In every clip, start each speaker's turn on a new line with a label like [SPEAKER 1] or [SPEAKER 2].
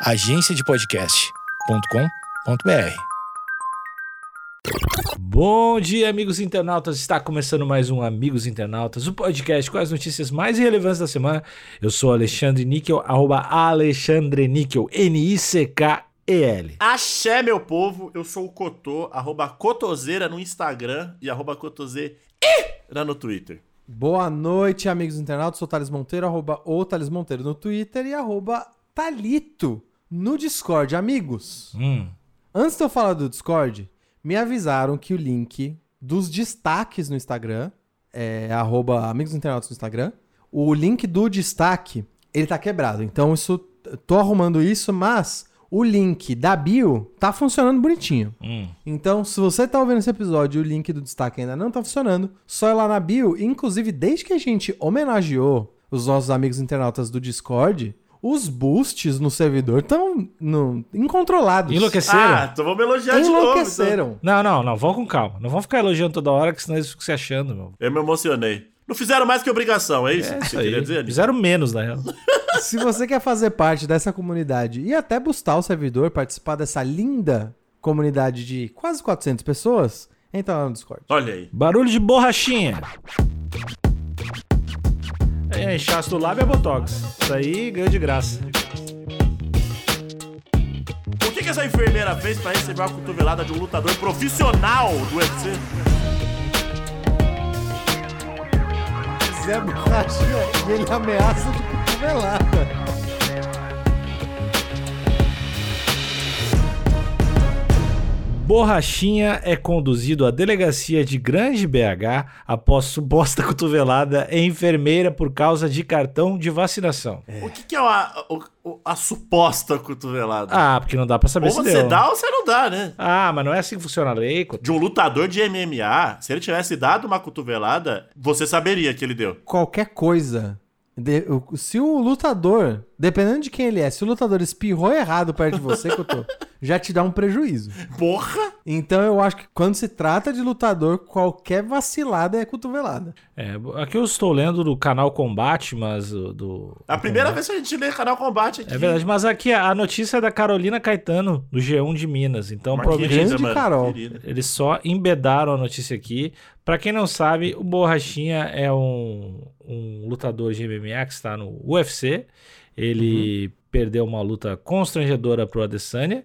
[SPEAKER 1] agenciadepodcast.com.br.
[SPEAKER 2] Bom dia, amigos internautas. Está começando mais um Amigos Internautas, o podcast com as notícias mais relevantes da semana. Eu sou Alexandre Níquel, arroba Alexandre Níquel, N-I-C-K-E-L.
[SPEAKER 3] Axé, meu povo, eu sou o Cotô, arroba Cotoseira no Instagram e arroba Cotoseira no Twitter.
[SPEAKER 4] Boa noite, amigos internautas. Sou o Thales Monteiro, arroba o Thales Monteiro no Twitter e arroba Talito no Discord. Amigos,
[SPEAKER 2] Hum,
[SPEAKER 4] antes de eu falar do Discord, me avisaram que o link dos destaques no Instagram, é arroba amigos internautas no Instagram, o link do destaque, ele tá quebrado. Então isso, tô arrumando isso, mas o link da bio tá funcionando bonitinho.
[SPEAKER 2] hum.
[SPEAKER 4] Então, se você tá ouvindo esse episódio e o link do destaque ainda não tá funcionando, só ir lá na bio. Inclusive, desde que a gente homenageou os nossos amigos internautas do Discord, os boosts no servidor estão incontrolados.
[SPEAKER 2] Enlouqueceram?
[SPEAKER 3] Ah, então vamos elogiar de novo. então.
[SPEAKER 4] Enlouqueceram.
[SPEAKER 2] Não, não, não, vão com calma. Não vão ficar elogiando toda hora, que senão eles ficam se achando, meu.
[SPEAKER 3] Eu me emocionei. Não fizeram mais que obrigação, é isso?
[SPEAKER 2] É
[SPEAKER 3] que
[SPEAKER 2] isso aí.
[SPEAKER 3] dizer?
[SPEAKER 2] Fizeram menos, na real.
[SPEAKER 4] Se você quer fazer parte dessa comunidade e até boostar o servidor, participar dessa linda comunidade de quase 400 pessoas, entra lá no Discord.
[SPEAKER 3] Olha aí.
[SPEAKER 2] Barulho de borrachinha. É, inchaço do lábio é Botox. Isso aí ganhou de graça.
[SPEAKER 3] O que, que essa enfermeira fez pra receber uma cotovelada de um lutador profissional do UFC?
[SPEAKER 4] Zé Borrachinha e ele ameaça de cotovelada.
[SPEAKER 2] Borrachinha é conduzido à delegacia de Grande BH após suposta cotovelada em enfermeira por causa de cartão de vacinação.
[SPEAKER 3] O que, que é a, o- a suposta cotovelada?
[SPEAKER 2] Ah, porque não dá pra saber
[SPEAKER 3] ou
[SPEAKER 2] se
[SPEAKER 3] você
[SPEAKER 2] deu.
[SPEAKER 3] dá ou você não dá, né?
[SPEAKER 2] Ah, mas não é assim que funciona a lei.
[SPEAKER 3] De um lutador de MMA, se ele tivesse dado uma cotovelada, você saberia que ele deu.
[SPEAKER 4] qualquer coisa. de- o- se o lutador, dependendo de quem ele é, se o lutador espirrou errado perto de você, Cotô, já te dá um prejuízo.
[SPEAKER 3] Porra!
[SPEAKER 4] Então eu acho que quando se trata de lutador, qualquer vacilada é cotovelada.
[SPEAKER 2] É, aqui eu estou lendo do canal Combate, mas o- do.
[SPEAKER 3] A primeira vez que a gente lê canal Combate aqui.
[SPEAKER 2] É verdade, mas aqui a notícia é da Carolina Caetano, do G1 de Minas. Então,
[SPEAKER 3] Uma
[SPEAKER 2] provavelmente
[SPEAKER 3] querida,
[SPEAKER 4] Carol.
[SPEAKER 3] querida.
[SPEAKER 2] Eles só embedaram a notícia aqui. Pra quem não sabe, o Borrachinha é um, um lutador de MMA que está no UFC. Ele
[SPEAKER 3] Uhum.
[SPEAKER 2] perdeu uma luta constrangedora pro Adesanya.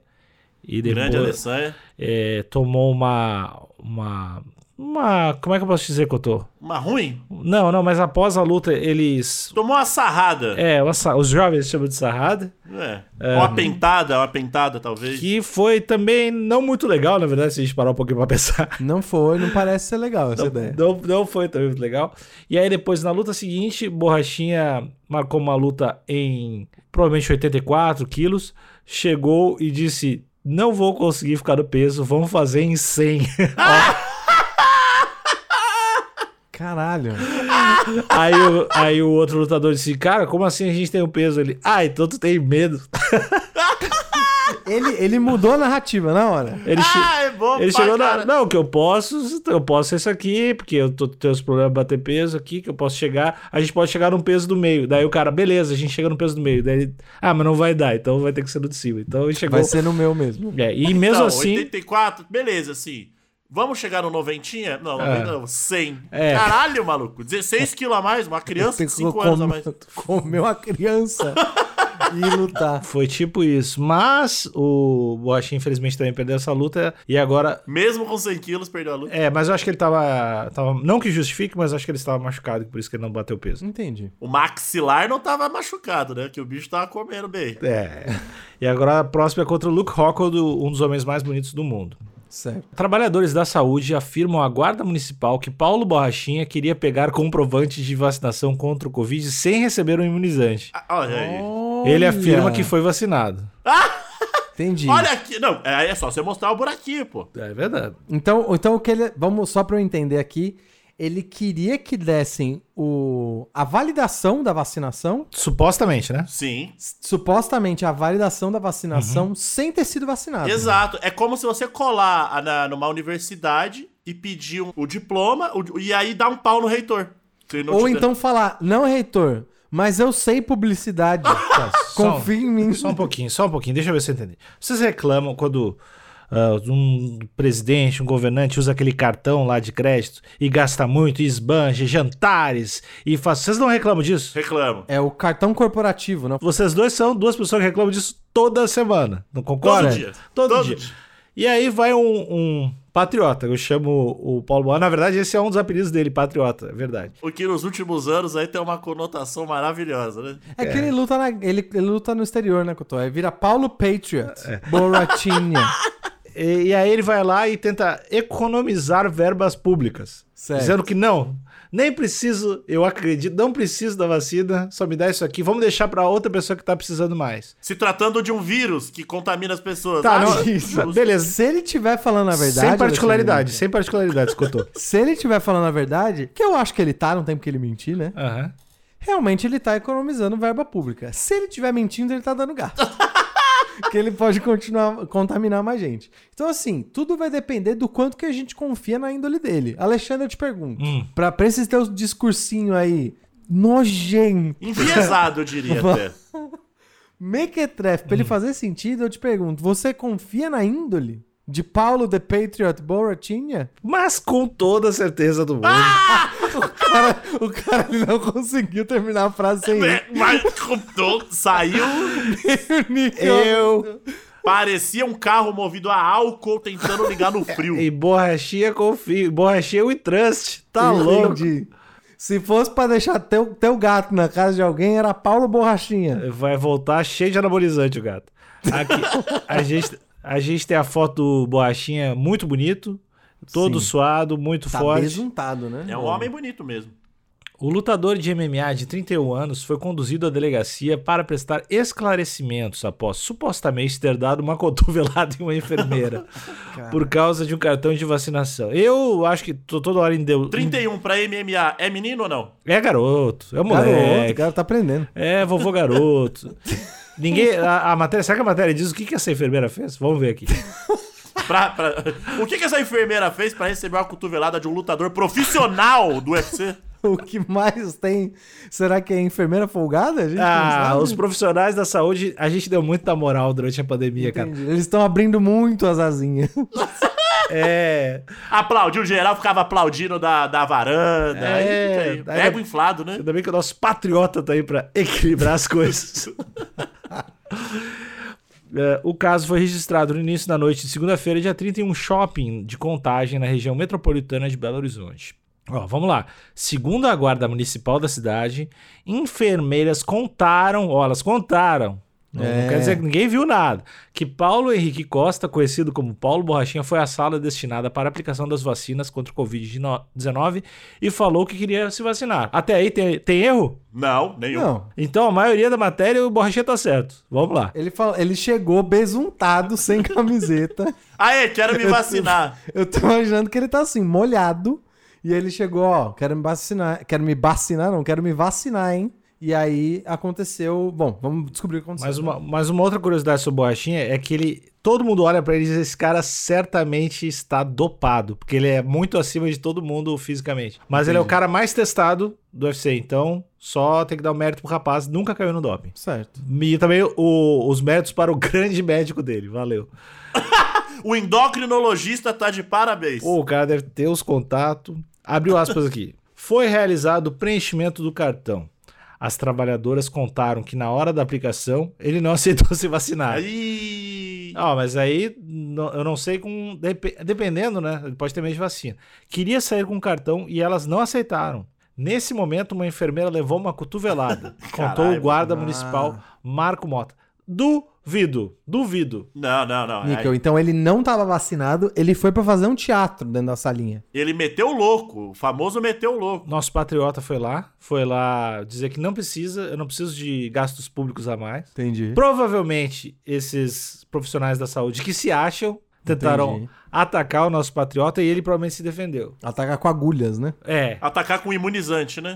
[SPEAKER 2] E
[SPEAKER 3] Grande
[SPEAKER 2] depois
[SPEAKER 3] Alessanha.
[SPEAKER 2] é, tomou uma, uma. Uma. Como é que eu posso dizer que eu tô?
[SPEAKER 3] Uma ruim?
[SPEAKER 2] Não, não, mas após a luta, eles.
[SPEAKER 3] Tomou uma sarrada.
[SPEAKER 2] É, uma os jovens chamam de sarrada.
[SPEAKER 3] É. Uma pentada, uma pentada, talvez.
[SPEAKER 2] Que foi também não muito legal, na verdade, se a gente parar um pouquinho pra pensar.
[SPEAKER 4] Não foi, não parece ser legal essa ideia.
[SPEAKER 2] Não, não foi também muito legal. E aí depois, na luta seguinte, Borrachinha marcou uma luta em provavelmente 84 quilos. Chegou e disse, não vou conseguir ficar no peso, vamos fazer em 100.
[SPEAKER 4] Caralho.
[SPEAKER 2] aí, o, aí o outro lutador disse, cara, como assim a gente tem o peso? Ele, ah, então tu tem medo.
[SPEAKER 4] Ele, ele mudou a narrativa na hora.
[SPEAKER 2] Ele,
[SPEAKER 3] Ah, é bom
[SPEAKER 2] ele chegou na.
[SPEAKER 3] cara.
[SPEAKER 2] Não, que eu posso, eu posso ser isso aqui, porque eu tô, tenho os problemas de bater peso aqui, que eu posso chegar. A gente pode chegar num peso do meio. Daí o cara, beleza, a gente chega no peso do meio. Daí ele, ah, mas não vai dar, então vai ter que ser no de cima. Então ele chegou.
[SPEAKER 4] Vai ser no meu mesmo.
[SPEAKER 2] É, e mesmo
[SPEAKER 3] Então,
[SPEAKER 2] assim.
[SPEAKER 3] 84, beleza, assim. Vamos chegar no noventinha? Não,
[SPEAKER 2] É.
[SPEAKER 3] 90 não, 100.
[SPEAKER 2] É.
[SPEAKER 3] Caralho, maluco. 16 quilos a mais, uma criança de
[SPEAKER 4] que
[SPEAKER 3] 5 anos a mais.
[SPEAKER 4] Comer uma criança e lutar.
[SPEAKER 2] Foi tipo isso. Mas o Borrachinha, infelizmente, também perdeu essa luta. E agora.
[SPEAKER 3] Mesmo com 100 quilos, perdeu a luta.
[SPEAKER 2] É, mas eu acho que ele tava. tava não que justifique, mas acho que ele estava machucado, por isso que ele não bateu peso.
[SPEAKER 4] Entendi.
[SPEAKER 3] O maxilar não tava machucado, né? Que o bicho tava comendo bem.
[SPEAKER 2] É. E agora a próxima é contra o Luke Rockhold, um dos homens mais bonitos do mundo.
[SPEAKER 4] Certo.
[SPEAKER 2] Trabalhadores da saúde afirmam à Guarda Municipal que Paulo Borrachinha queria pegar comprovantes de vacinação contra o Covid sem receber um imunizante.
[SPEAKER 3] Ah, olha aí.
[SPEAKER 2] Ele afirma que foi vacinado.
[SPEAKER 4] Entendi.
[SPEAKER 3] Olha aqui. Não, é é só você mostrar o buraquinho, pô.
[SPEAKER 2] É verdade.
[SPEAKER 4] Então, então o que ele. Vamos só pra eu entender aqui. Ele queria que dessem o, a validação da vacinação,
[SPEAKER 2] Supostamente, né?
[SPEAKER 3] Sim.
[SPEAKER 4] supostamente a validação da vacinação, sem ter sido vacinado.
[SPEAKER 3] Exato. É como se você colar na, numa universidade e pedir um- o diploma o- e aí dar um pau no reitor.
[SPEAKER 4] Ou
[SPEAKER 3] te der-
[SPEAKER 4] então falar, não, reitor, Mas eu sei publicidade. Confia em mim.
[SPEAKER 2] Só um pouquinho, só um pouquinho, deixa eu ver se eu entendi. Vocês reclamam quando ah, um presidente, um governante usa aquele cartão lá de crédito e gasta muito, e esbanja, jantares e faz. Vocês não reclamam disso?
[SPEAKER 3] Reclamo.
[SPEAKER 4] É o cartão corporativo, não?
[SPEAKER 2] Vocês dois são duas pessoas que reclamam disso toda semana, não concorda?
[SPEAKER 3] Todo dia.
[SPEAKER 2] Todo,
[SPEAKER 3] Todo
[SPEAKER 2] dia.
[SPEAKER 3] dia.
[SPEAKER 2] E aí vai um, um patriota, eu chamo o Paulo Boa. Na verdade, esse é um dos apelidos dele, patriota, é verdade.
[SPEAKER 3] O que nos últimos anos aí tem uma conotação maravilhosa, né?
[SPEAKER 4] É que ele luta, na- ele, ele luta no exterior, né, Cotô? Aí vira Paulo Patriot.
[SPEAKER 2] É.
[SPEAKER 4] Boratinha.
[SPEAKER 2] E, e aí ele vai lá e tenta economizar verbas públicas.
[SPEAKER 4] Certo.
[SPEAKER 2] Dizendo que não, nem preciso, eu acredito, não preciso da vacina, só me dá isso aqui, vamos deixar pra outra pessoa que tá precisando mais.
[SPEAKER 3] Se tratando de um vírus que contamina as pessoas.
[SPEAKER 2] Tá,
[SPEAKER 3] Ah,
[SPEAKER 2] não-
[SPEAKER 3] isso.
[SPEAKER 2] beleza.
[SPEAKER 4] Se ele tiver falando a verdade.
[SPEAKER 2] sem particularidade, sem particularidade, escutou.
[SPEAKER 4] Se ele tiver falando a verdade, que eu acho que ele tá, não tem porque ele mentir, né?
[SPEAKER 2] Aham.
[SPEAKER 4] Realmente ele tá economizando verba pública. Se ele tiver mentindo, ele tá dando gasto. que ele pode continuar contaminar mais gente. Então, assim, tudo vai depender do quanto que a gente confia na índole dele. Alexandre, eu te pergunto.
[SPEAKER 2] Hum.
[SPEAKER 4] Pra, pra esse teu discursinho aí, nojento,
[SPEAKER 3] Enviesado, eu diria até.
[SPEAKER 4] mequetrefe, pra ele fazer sentido, eu te pergunto, você confia na índole de Paulo the Patriot Boratinha?
[SPEAKER 2] Mas com toda a certeza do mundo.
[SPEAKER 4] Cara, o cara ele não conseguiu terminar a frase sem
[SPEAKER 3] É, Mas contou, saiu,
[SPEAKER 2] Eu
[SPEAKER 3] parecia um carro movido a álcool tentando ligar no frio.
[SPEAKER 2] e borrachinha confio, borrachinha we trust, tá louco.
[SPEAKER 4] Entendi. Se fosse pra deixar teu, teu gato na casa de alguém, era Paulo Borrachinha.
[SPEAKER 2] Vai voltar cheio de anabolizante o gato. Aqui, a, gente, a gente tem a foto do borrachinha muito bonito, todo
[SPEAKER 4] Sim.
[SPEAKER 2] suado, muito
[SPEAKER 4] Tá
[SPEAKER 2] forte.
[SPEAKER 4] besuntado, né?
[SPEAKER 3] É um homem bonito mesmo.
[SPEAKER 2] O lutador de MMA de 31 anos foi conduzido à delegacia para prestar esclarecimentos após supostamente ter dado uma cotovelada em uma enfermeira por causa de um cartão de vacinação. Eu acho que tô toda hora em deu.
[SPEAKER 3] 31 pra MMA é menino ou não?
[SPEAKER 2] É garoto, é
[SPEAKER 4] Garoto, o
[SPEAKER 2] moleque.
[SPEAKER 4] cara tá aprendendo.
[SPEAKER 2] É vovô garoto. Ninguém. A, a matéria. Será que a matéria diz o que, que essa enfermeira fez? Vamos ver aqui.
[SPEAKER 3] Pra- pra- O que, que essa enfermeira fez pra receber uma cotovelada de um lutador profissional do UFC?
[SPEAKER 4] O que mais tem? Será que é enfermeira folgada? A gente não
[SPEAKER 2] Ah, os profissionais da saúde, a gente deu muita moral durante a pandemia, cara.
[SPEAKER 4] Entendi. Eles estão abrindo muito as asinhas.
[SPEAKER 2] É.
[SPEAKER 3] Aplaudiu geral, ficava aplaudindo da, da varanda.
[SPEAKER 2] É,
[SPEAKER 3] aí. aí- Ego inflado, né?
[SPEAKER 2] Ainda bem que o nosso patriota tá aí pra equilibrar as coisas. É, o caso foi registrado no início da noite de segunda-feira, dia 30, em um shopping de contagem na região metropolitana de Belo Horizonte. Ó, vamos lá. Segundo a guarda municipal da cidade, enfermeiras contaram, ó, elas contaram. Não, não
[SPEAKER 4] É.
[SPEAKER 2] quer dizer que ninguém viu nada. Que Paulo Henrique Costa, conhecido como Paulo Borrachinha, foi à sala destinada para a aplicação das vacinas contra o Covid-19 e falou que queria se vacinar. Até aí tem, tem erro?
[SPEAKER 3] Não, nenhum.
[SPEAKER 4] Não.
[SPEAKER 2] Então a maioria da matéria o Borrachinha tá certo. Vamos lá.
[SPEAKER 4] Ele, falou, ele chegou besuntado, sem camiseta.
[SPEAKER 3] Aê, quero me vacinar.
[SPEAKER 4] Eu tô imaginando que ele tá assim, molhado. E ele chegou, ó, quero me vacinar. Quero me vacinar, não, quero me vacinar, hein? E aí aconteceu. Bom, vamos descobrir o que aconteceu.
[SPEAKER 2] Mas uma, mas uma outra curiosidade sobre o Borrachinha é que ele. Todo mundo olha pra ele e diz: esse cara certamente está dopado, porque ele é muito acima de todo mundo fisicamente. Mas ele é o cara mais testado do UFC, então só tem que dar o mérito pro rapaz, nunca caiu no doping.
[SPEAKER 4] Certo.
[SPEAKER 2] E também o- os méritos para o grande médico dele, valeu.
[SPEAKER 3] O endocrinologista tá de parabéns.
[SPEAKER 2] Pô, o cara deve ter os contatos. Abriu aspas aqui. Foi realizado o preenchimento do cartão. As trabalhadoras contaram que na hora da aplicação ele não aceitou se vacinar.
[SPEAKER 3] Aí.
[SPEAKER 2] Ah, mas aí eu não sei com. depe- Dependendo, né? Ele pode ter medo de vacina. Queria sair com o cartão e elas não aceitaram. Nesse momento, uma enfermeira levou uma cotovelada. contou o
[SPEAKER 3] Caralho.
[SPEAKER 2] guarda
[SPEAKER 4] Ah.
[SPEAKER 2] municipal Marco Mota. Duvido, duvido.
[SPEAKER 3] Não, não, não.
[SPEAKER 4] Níquel,
[SPEAKER 3] Aí,
[SPEAKER 4] então ele não tava vacinado, ele foi pra fazer um teatro dentro da salinha.
[SPEAKER 3] Ele meteu o louco. O famoso meteu o louco.
[SPEAKER 2] Nosso patriota foi lá, foi lá dizer que não precisa, eu não preciso de gastos públicos a mais.
[SPEAKER 4] Entendi.
[SPEAKER 2] Provavelmente esses profissionais da saúde que se acham tentaram
[SPEAKER 4] Entendi.
[SPEAKER 2] atacar o nosso patriota e ele provavelmente se defendeu.
[SPEAKER 4] Atacar com agulhas, né?
[SPEAKER 2] É,
[SPEAKER 3] Atacar com imunizante, né?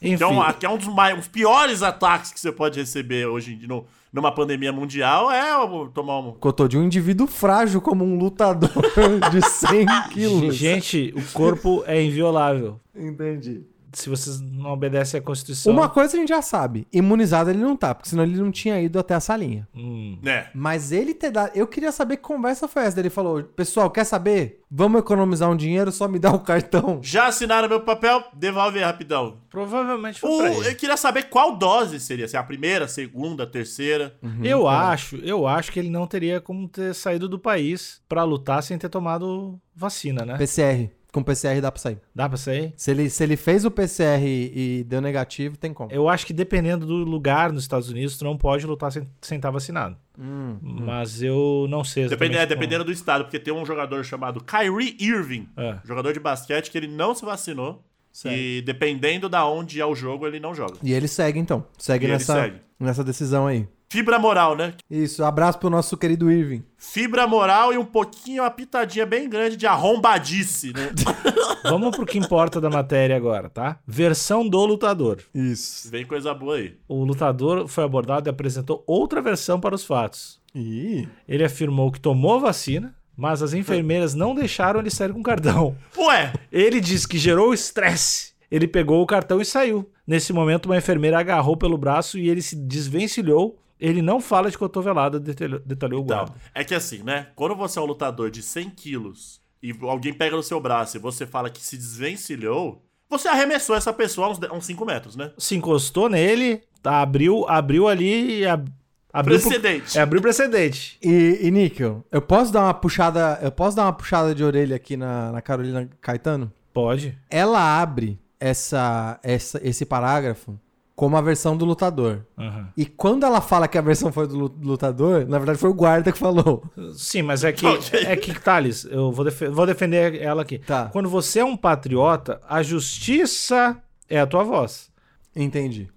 [SPEAKER 2] Enfim.
[SPEAKER 3] Que é, um, que é um dos mais, um piores ataques que você pode receber hoje em dia no- numa pandemia mundial. É o- tomar um.
[SPEAKER 4] Cotô de um indivíduo frágil como um lutador de 100 quilos.
[SPEAKER 2] Gente, o corpo é inviolável.
[SPEAKER 4] Entendi.
[SPEAKER 2] Se vocês não obedecem à Constituição.
[SPEAKER 4] Uma coisa a gente já sabe: imunizado ele não tá, porque senão ele não tinha ido até a salinha.
[SPEAKER 2] Hum.
[SPEAKER 3] É.
[SPEAKER 4] Mas ele ter dado. Eu queria saber que conversa foi essa. Ele falou: Pessoal, quer saber? Vamos economizar um dinheiro, só me dá o cartão.
[SPEAKER 3] Já assinaram meu papel? Devolve aí rapidão.
[SPEAKER 2] Provavelmente foi
[SPEAKER 3] O- eu queria saber qual dose seria. Se é a primeira, a segunda, a terceira.
[SPEAKER 2] Eu acho, eu acho que ele não teria como ter saído do país pra lutar sem ter tomado vacina, né?
[SPEAKER 4] PCR. Com PCR dá pra sair.
[SPEAKER 2] Dá pra sair?
[SPEAKER 4] Se ele, se ele fez o PCR e, e deu negativo, tem como.
[SPEAKER 2] Eu acho que dependendo do lugar nos Estados Unidos, tu não pode lutar sem, sem estar vacinado.
[SPEAKER 4] Hum,
[SPEAKER 2] Mas eu não sei.
[SPEAKER 3] Depende, é,
[SPEAKER 2] como-
[SPEAKER 3] dependendo do estado, porque tem um jogador chamado Kyrie Irving,
[SPEAKER 2] É.
[SPEAKER 3] jogador de basquete, que ele não se vacinou.
[SPEAKER 4] Segue.
[SPEAKER 3] E dependendo da onde é o jogo, ele não joga.
[SPEAKER 4] E ele segue então. Segue
[SPEAKER 3] E ele
[SPEAKER 4] nessa,
[SPEAKER 3] segue.
[SPEAKER 4] nessa decisão aí.
[SPEAKER 3] Fibra moral, né?
[SPEAKER 4] Isso, abraço pro nosso querido Irving.
[SPEAKER 3] Fibra moral e um pouquinho, uma pitadinha bem grande de arrombadice, né?
[SPEAKER 2] Vamos pro que importa da matéria agora, tá? Versão do lutador.
[SPEAKER 4] Isso.
[SPEAKER 3] Vem coisa boa aí.
[SPEAKER 2] O lutador foi abordado e apresentou outra versão para os fatos.
[SPEAKER 4] Ih.
[SPEAKER 2] Ele afirmou que tomou vacina, mas as enfermeiras não deixaram ele sair com o cartão.
[SPEAKER 3] Ué,
[SPEAKER 2] Ele disse que gerou estresse. Ele pegou o cartão e saiu. Nesse momento, uma enfermeira agarrou pelo braço e ele se desvencilhou. Ele não fala de cotovelada, detalhou, o
[SPEAKER 3] Então,
[SPEAKER 2] guarda.
[SPEAKER 3] é que assim, né? Quando você é um lutador de 100 quilos e alguém pega no seu braço e você fala que se desvencilhou, você arremessou essa pessoa a uns, de- uns 5 metros, né?
[SPEAKER 2] Se encostou nele, tá, abriu, abriu ali e ab- abriu pro-
[SPEAKER 3] Precedente.
[SPEAKER 2] é, abriu precedente.
[SPEAKER 4] E, e Níquel, eu posso dar uma puxada. Eu posso dar uma puxada de orelha aqui na, na Carolina Caetano?
[SPEAKER 2] Pode.
[SPEAKER 4] Ela abre essa, essa, esse parágrafo como a versão do lutador.
[SPEAKER 2] Aham.
[SPEAKER 4] E quando ela fala que a versão foi do lu- lutador, na verdade foi o guarda que falou.
[SPEAKER 2] Sim, mas é que, é que, Thales, eu vou, defe- vou defender ela aqui.
[SPEAKER 4] Tá.
[SPEAKER 2] Quando você é um patriota, a justiça é a tua voz.
[SPEAKER 4] Entendi.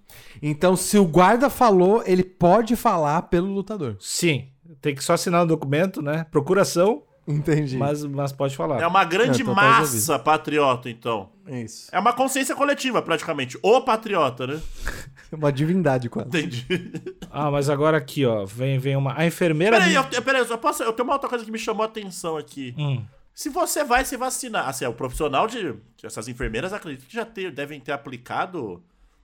[SPEAKER 4] Então, se o guarda falou, ele pode falar pelo lutador.
[SPEAKER 2] Sim, tem que só assinar o documento, né? Procuração,
[SPEAKER 4] Entendi.
[SPEAKER 2] mas, mas pode falar.
[SPEAKER 3] É uma grande
[SPEAKER 4] É,
[SPEAKER 3] massa patriota, então.
[SPEAKER 4] Isso.
[SPEAKER 3] É uma consciência coletiva, praticamente. O patriota, né?
[SPEAKER 4] Uma divindade quase.
[SPEAKER 3] Entendi.
[SPEAKER 2] Ah, mas agora aqui, ó, vem, vem uma. A enfermeira.
[SPEAKER 3] Peraí, eu, peraí, eu, posso, eu tenho uma outra coisa que me chamou a atenção aqui.
[SPEAKER 2] Hum.
[SPEAKER 3] Se você vai se vacinar, assim, é o profissional de. Essas enfermeiras acredito que já ter- devem ter aplicado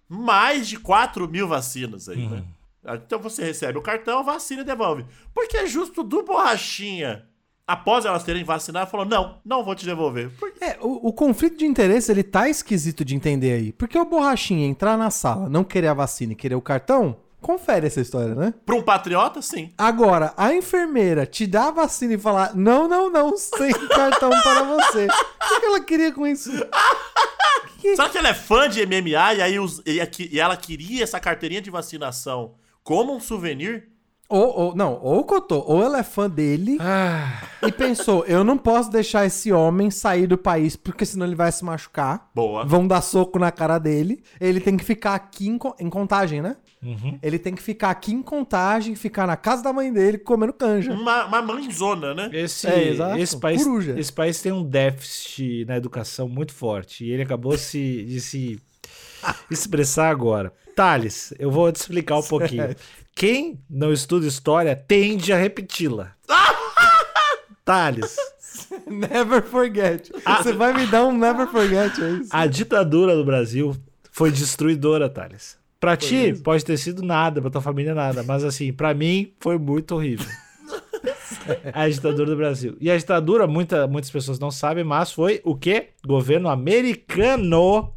[SPEAKER 3] mais de 4 mil vacinas aí, né? Então você recebe o cartão, vacina e devolve. Porque é justo do Borrachinha, após elas terem vacinado, falou: não, não vou te devolver.
[SPEAKER 4] É, o, o conflito de interesse, ele tá esquisito de entender aí. Porque o borrachinha entrar na sala, não querer a vacina e querer o cartão, confere essa história, né?
[SPEAKER 3] Pra um patriota, sim.
[SPEAKER 4] Agora, a enfermeira te dá a vacina e falar: não, não, não, sem cartão para você. O que que ela queria com isso?
[SPEAKER 3] Será que ela é fã de MMA e aí e ela queria essa carteirinha de vacinação como um souvenir?
[SPEAKER 4] Ou, ou não, ou o Cotô, ou ela é fã dele
[SPEAKER 2] Ah,
[SPEAKER 4] e pensou: eu não posso deixar esse homem sair do país porque senão ele vai se machucar.
[SPEAKER 3] Boa.
[SPEAKER 4] Vão dar soco na cara dele. Ele tem que ficar aqui em, em contagem, né? Ele tem que ficar aqui em contagem, ficar na casa da mãe dele comendo canja.
[SPEAKER 3] Uma, uma mãezona, né?
[SPEAKER 2] esse,
[SPEAKER 4] É, exato.
[SPEAKER 2] esse, país,
[SPEAKER 4] Coruja.
[SPEAKER 2] esse país tem um déficit na educação muito forte. E ele acabou se, de se expressar agora. Thales, eu vou te explicar um pouquinho. Quem não estuda história tende a repeti-la. Thales,
[SPEAKER 4] Never forget. Você vai me dar um never forget, é isso?
[SPEAKER 2] a ditadura do Brasil foi destruidora, Thales. Pra ti, pode ter sido nada, pra tua família nada, mas assim, pra mim foi muito horrível. a ditadura do Brasil. E a ditadura, muita, muitas pessoas não sabem, mas foi o quê? Governo americano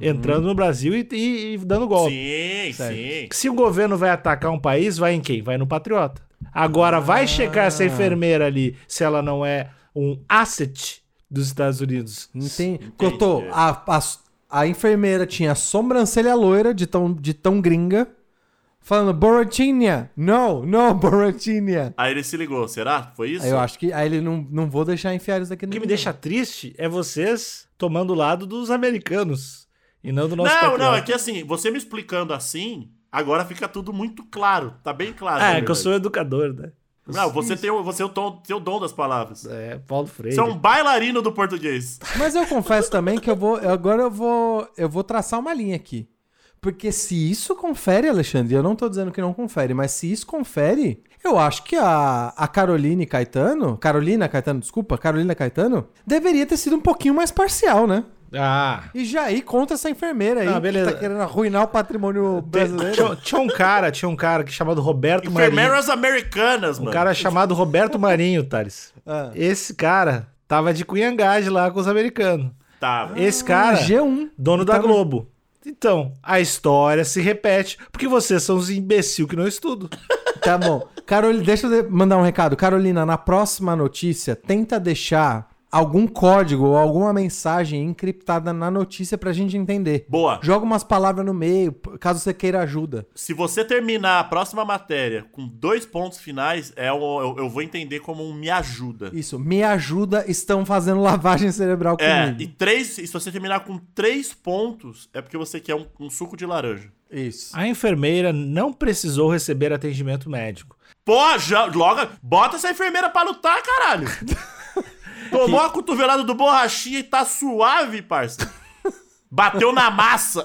[SPEAKER 2] entrando no Brasil e, e- e dando golpe.
[SPEAKER 3] Sim,
[SPEAKER 4] Sério.
[SPEAKER 3] sim.
[SPEAKER 2] Se o governo vai atacar um país, vai em quem? Vai no patriota. Agora, vai checar essa enfermeira ali se ela não é um asset dos Estados Unidos.
[SPEAKER 4] Entendi. Cotô, a, a, a enfermeira tinha sobrancelha loira de tão, de tão gringa, falando, Borotinha, no, no, Borotinha.
[SPEAKER 3] Aí ele se ligou, será? Foi isso?
[SPEAKER 4] Aí eu acho que aí ele não, não vou deixar enfiar isso aqui
[SPEAKER 2] O
[SPEAKER 4] no
[SPEAKER 2] que me deixa triste é vocês tomando o lado dos americanos e não do nosso
[SPEAKER 3] Não,
[SPEAKER 2] patriota.
[SPEAKER 3] não, é que assim, você me explicando assim, agora fica tudo muito claro. Tá bem claro.
[SPEAKER 2] Ah, é que eu sou educador, né?
[SPEAKER 3] Não, você tem, o- você tem o, tom, tem o dom das palavras.
[SPEAKER 2] É, Paulo Freire.
[SPEAKER 3] Você é um bailarino do português.
[SPEAKER 4] Mas eu confesso também que eu vou. eu- Agora eu vou. Eu vou traçar uma linha aqui. Porque se isso confere, Alexandre, eu não tô dizendo que não confere, mas se isso confere, eu acho que a, a Caroline Caetano. Carolina Caetano, desculpa, Carolina Caetano, deveria ter sido um pouquinho mais parcial, né?
[SPEAKER 2] Ah.
[SPEAKER 4] E já ir contra essa enfermeira aí,
[SPEAKER 2] Ah, beleza.
[SPEAKER 4] que tá querendo arruinar o patrimônio brasileiro.
[SPEAKER 2] Tinha, tinha um cara, tinha um cara que chamado Roberto Marinho.
[SPEAKER 3] Enfermeiras americanas,
[SPEAKER 2] Um
[SPEAKER 3] mano.
[SPEAKER 2] cara chamado Roberto Marinho, Thales.
[SPEAKER 4] Ah.
[SPEAKER 2] Esse cara tava de cunhangagem lá com os americanos.
[SPEAKER 3] Tava.
[SPEAKER 2] Esse cara,
[SPEAKER 4] G1.
[SPEAKER 2] dono da
[SPEAKER 4] Tava-
[SPEAKER 2] Globo. Então, a história se repete, porque vocês são os imbecil que não estudam.
[SPEAKER 4] Tá bom. Carolina, deixa eu de- mandar um recado. Carolina, na próxima notícia, tenta deixar algum código ou alguma mensagem encriptada na notícia pra gente entender.
[SPEAKER 3] Boa.
[SPEAKER 4] Joga umas palavras no meio, caso você queira ajuda.
[SPEAKER 3] Se você terminar a próxima matéria com dois pontos finais, é um- eu, eu vou entender como um me ajuda.
[SPEAKER 4] Isso, me ajuda, estão fazendo lavagem cerebral
[SPEAKER 3] É,
[SPEAKER 4] comigo.
[SPEAKER 3] e três, e se você terminar com três pontos, é porque você quer um, um suco de laranja.
[SPEAKER 4] Isso.
[SPEAKER 2] A enfermeira não precisou receber atendimento médico.
[SPEAKER 3] Pô, já, logo, bota essa enfermeira pra lutar, caralho. Tomou a cotovelada do borrachinha e tá suave, parça. Bateu na massa.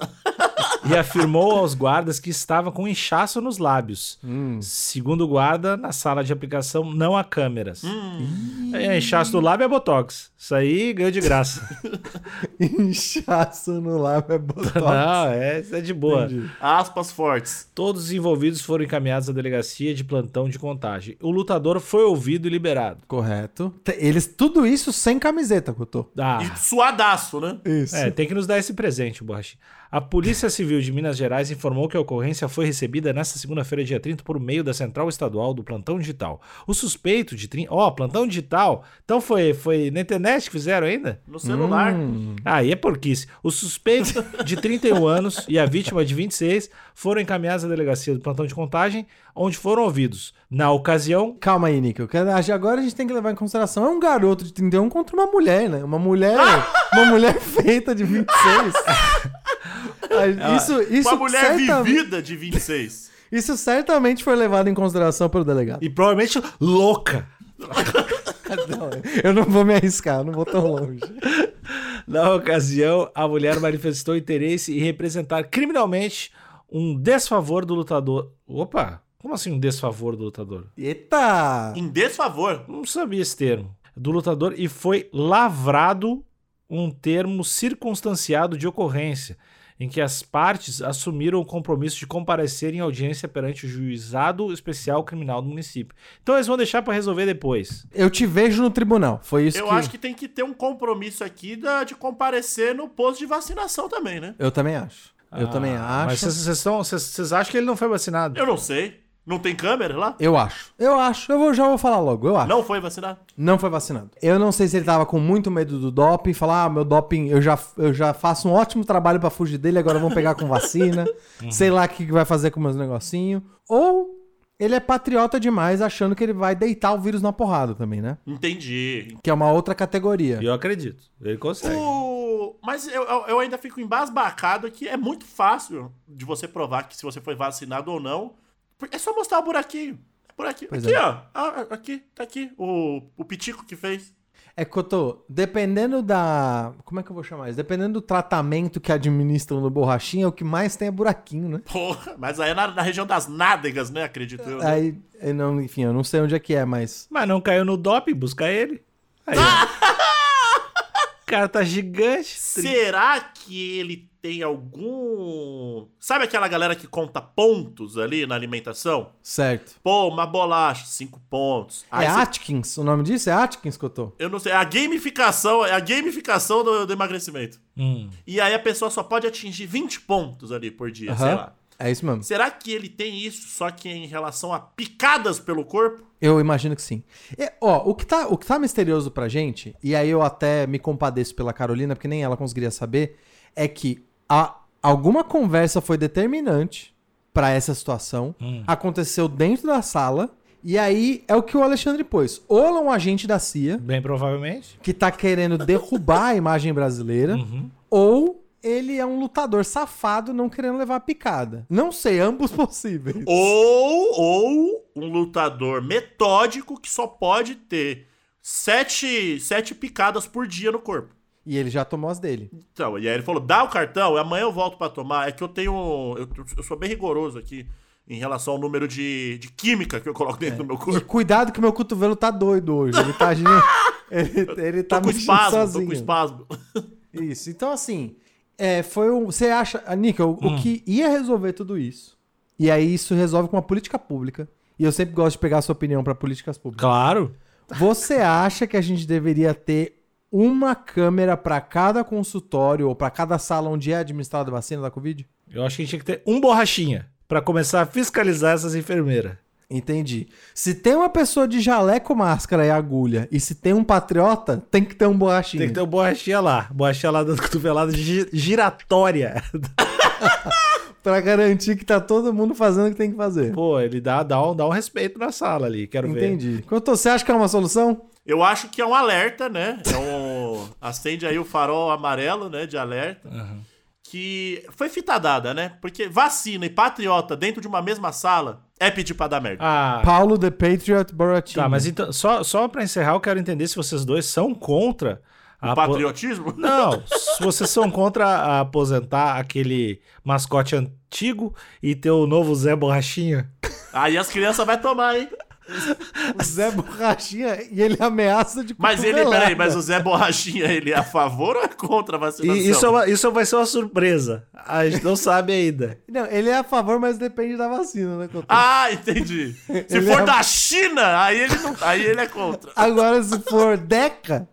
[SPEAKER 2] E afirmou aos guardas que estava com inchaço nos lábios. Segundo o guarda, na sala de aplicação não há câmeras. É, inchaço no lábio é botox. Isso aí ganhou de graça.
[SPEAKER 4] Inchaço no lábio é botox.
[SPEAKER 2] não, é, isso é de boa.
[SPEAKER 4] Entendi.
[SPEAKER 3] Aspas fortes.
[SPEAKER 2] Todos os envolvidos foram encaminhados à delegacia de plantão de contagem. O lutador foi ouvido e liberado.
[SPEAKER 4] Correto. Eles, tudo isso sem camiseta, Cotô.
[SPEAKER 2] Ah,
[SPEAKER 3] E suadaço, né?
[SPEAKER 4] Isso.
[SPEAKER 2] é, tem que nos dar esse presente, Borrachinha. A Polícia Civil de Minas Gerais informou que a ocorrência foi recebida nesta segunda-feira, dia 30, por meio da Central Estadual do Plantão Digital. O suspeito de... trin- Ó, Plantão Digital. Então foi, foi na internet que fizeram ainda?
[SPEAKER 3] No celular.
[SPEAKER 4] Hum.
[SPEAKER 2] Aí é porquice. O suspeito de 31 anos e a vítima de 26 foram encaminhados à delegacia do plantão de contagem, onde foram ouvidos. Na ocasião,
[SPEAKER 4] Calma aí, Nico. Agora a gente tem que levar em consideração. É um garoto de 31 contra uma mulher, né? Uma mulher. uma mulher feita de 26. Isso, isso,
[SPEAKER 3] Uma mulher
[SPEAKER 4] certamente,
[SPEAKER 3] vivida de 26.
[SPEAKER 4] isso certamente foi levado em consideração pelo delegado.
[SPEAKER 2] e provavelmente louca.
[SPEAKER 4] Não, eu não vou me arriscar, eu não vou tão longe.
[SPEAKER 2] Na ocasião, a mulher manifestou interesse em representar criminalmente um desfavor do lutador. Opa, como assim um desfavor do lutador?
[SPEAKER 4] Eita!
[SPEAKER 3] Em desfavor.
[SPEAKER 2] Não sabia esse termo. Do lutador e foi lavrado um termo circunstanciado de ocorrência, em que as partes assumiram o compromisso de comparecer em audiência perante o juizado especial criminal do município. Então eles vão deixar pra resolver depois.
[SPEAKER 4] Eu te vejo no tribunal. Foi isso
[SPEAKER 3] Eu
[SPEAKER 4] que.
[SPEAKER 3] acho que tem que ter um compromisso aqui da- de comparecer no posto de vacinação também, né?
[SPEAKER 4] Eu também acho. Eu
[SPEAKER 2] Ah,
[SPEAKER 4] também acho.
[SPEAKER 2] Mas vocês acham que ele não foi vacinado?
[SPEAKER 3] Eu não sei. Não tem câmera lá?
[SPEAKER 4] Eu acho. Eu acho. Eu vou, já vou falar logo. Eu acho.
[SPEAKER 3] Não foi vacinado?
[SPEAKER 4] Não foi vacinado. Eu não sei se ele tava com muito medo do doping, falar, ah, meu doping, eu já, eu já faço um ótimo trabalho pra fugir dele, agora vamos pegar com vacina. sei lá o que vai fazer com meus negocinhos. Ou ele é patriota demais, achando que ele vai deitar o vírus na porrada também, né?
[SPEAKER 3] Entendi.
[SPEAKER 4] Que é uma outra categoria.
[SPEAKER 2] Eu acredito. Ele consegue.
[SPEAKER 3] O- Mas eu, eu, eu ainda fico embasbacado que é muito fácil de você provar que se você foi vacinado ou não. É só mostrar o buraquinho. É buraquinho.
[SPEAKER 4] Pois
[SPEAKER 3] aqui,
[SPEAKER 4] é.
[SPEAKER 3] ó. Ah, aqui, tá aqui. O, o Pitico que fez.
[SPEAKER 4] É que eu tô, dependendo da. Como é que eu vou chamar isso? Dependendo do tratamento que administram no borrachinha, o que mais tem é buraquinho, né?
[SPEAKER 3] Porra, mas aí é na, na região das nádegas, né? Acredito eu. né?
[SPEAKER 4] Aí, eu não, enfim, eu não sei onde é que é, mas.
[SPEAKER 2] Mas não caiu no doping, busca ele. Aí. o cara tá gigante.
[SPEAKER 3] Será que ele tem algum. Sabe aquela galera que conta pontos ali na alimentação?
[SPEAKER 4] Certo.
[SPEAKER 3] Pô, uma bolacha, cinco pontos. Aí
[SPEAKER 4] é
[SPEAKER 3] você-
[SPEAKER 4] Atkins, o nome disso? É Atkins que eu tô.
[SPEAKER 3] Eu não sei, é a gamificação, é a gamificação do, do emagrecimento.
[SPEAKER 2] Hum.
[SPEAKER 3] E aí a pessoa só pode atingir 20 pontos ali por dia, sei
[SPEAKER 4] Aham.
[SPEAKER 3] lá.
[SPEAKER 4] É isso mesmo.
[SPEAKER 3] Será que ele tem isso só que em relação a picadas pelo corpo?
[SPEAKER 4] Eu imagino que sim. E, ó, o que, tá, o que tá misterioso pra gente, e aí eu até me compadeço pela Carolina, porque nem ela conseguiria saber, é que a- alguma conversa foi determinante pra essa situação,
[SPEAKER 2] Hum.
[SPEAKER 4] aconteceu dentro da sala, e aí é o que o Alexandre pôs. Ou é um agente da CIA,
[SPEAKER 2] Bem provavelmente.
[SPEAKER 4] que tá querendo derrubar a imagem brasileira,
[SPEAKER 2] Uhum.
[SPEAKER 4] ou ele é um lutador safado não querendo levar a picada. Não sei, ambos possíveis.
[SPEAKER 3] Ou, ou um lutador metódico que só pode ter sete, sete picadas por dia no corpo.
[SPEAKER 4] E ele já tomou as dele.
[SPEAKER 3] Então, e aí ele falou: dá o cartão, e amanhã eu volto pra tomar. É que eu tenho. Eu, eu sou bem rigoroso aqui em relação ao número de, de química que eu coloco dentro do meu
[SPEAKER 4] E
[SPEAKER 3] corpo.
[SPEAKER 4] cuidado que meu cotovelo tá doido hoje. Ele tá agindo. ele, ele tá
[SPEAKER 3] Tô com espasmo,
[SPEAKER 4] sozinho.
[SPEAKER 3] tô com espasmo.
[SPEAKER 4] Isso. Então, assim, é, foi um. Você acha, ah, Nica, o, o que ia resolver tudo isso? E aí isso resolve com uma política pública. E eu sempre gosto de pegar a sua opinião para políticas públicas.
[SPEAKER 2] Claro.
[SPEAKER 4] Você acha que a gente deveria ter uma câmera para cada consultório ou para cada sala onde é administrada a vacina da Covid?
[SPEAKER 2] Eu acho que a gente tinha que ter um borrachinha pra começar a fiscalizar essas enfermeiras.
[SPEAKER 4] Entendi. Se tem uma pessoa de jaleco, máscara e agulha, e se tem um patriota, tem que ter um borrachinho.
[SPEAKER 2] Tem que ter um borrachinha lá. Borrachinha lá dando cotovelada gi- giratória.
[SPEAKER 4] Pra garantir que tá todo mundo fazendo o que tem que fazer.
[SPEAKER 2] Pô, ele dá, dá, um, dá um respeito na sala ali. Quero ver.
[SPEAKER 4] Entendi. Quanto você acha que é uma solução?
[SPEAKER 3] Eu acho que é um alerta, né? É um. Acende aí o farol amarelo, né? De alerta. Que foi fita dada, né? Porque vacina e patriota dentro de uma mesma sala é pedir pra dar merda.
[SPEAKER 2] Ah,
[SPEAKER 4] Paulo the Patriot Boratinho.
[SPEAKER 2] tá, mas então, só, só pra encerrar, eu quero entender se vocês dois são contra apo-
[SPEAKER 3] Patriotismo?
[SPEAKER 2] Não, se vocês são contra a aposentar aquele mascote antigo e ter o novo Zé Borrachinha.
[SPEAKER 3] Aí as crianças vão tomar, hein?
[SPEAKER 4] O Zé Borrachinha e ele ameaça de
[SPEAKER 3] Mas ele, peraí, mas o Zé Borrachinha, ele é a favor ou é contra a vacinação?
[SPEAKER 2] E isso, é uma- isso vai ser uma surpresa. A gente não sabe ainda.
[SPEAKER 4] Não, ele é a favor, mas depende da vacina, né?
[SPEAKER 3] Ah, entendi. Se
[SPEAKER 4] Ele
[SPEAKER 3] for
[SPEAKER 4] é-
[SPEAKER 3] da China, aí ele, não, aí ele é contra.
[SPEAKER 4] Agora, se for Deca,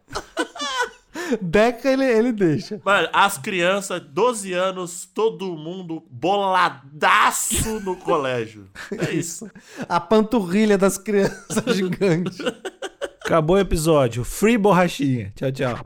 [SPEAKER 4] Deca ele, ele deixa.
[SPEAKER 3] Mano, as crianças, 12 anos, todo mundo boladaço no colégio. É isso.
[SPEAKER 4] A panturrilha das crianças gigante.
[SPEAKER 2] Acabou o episódio. Free Borrachinha. Tchau, tchau.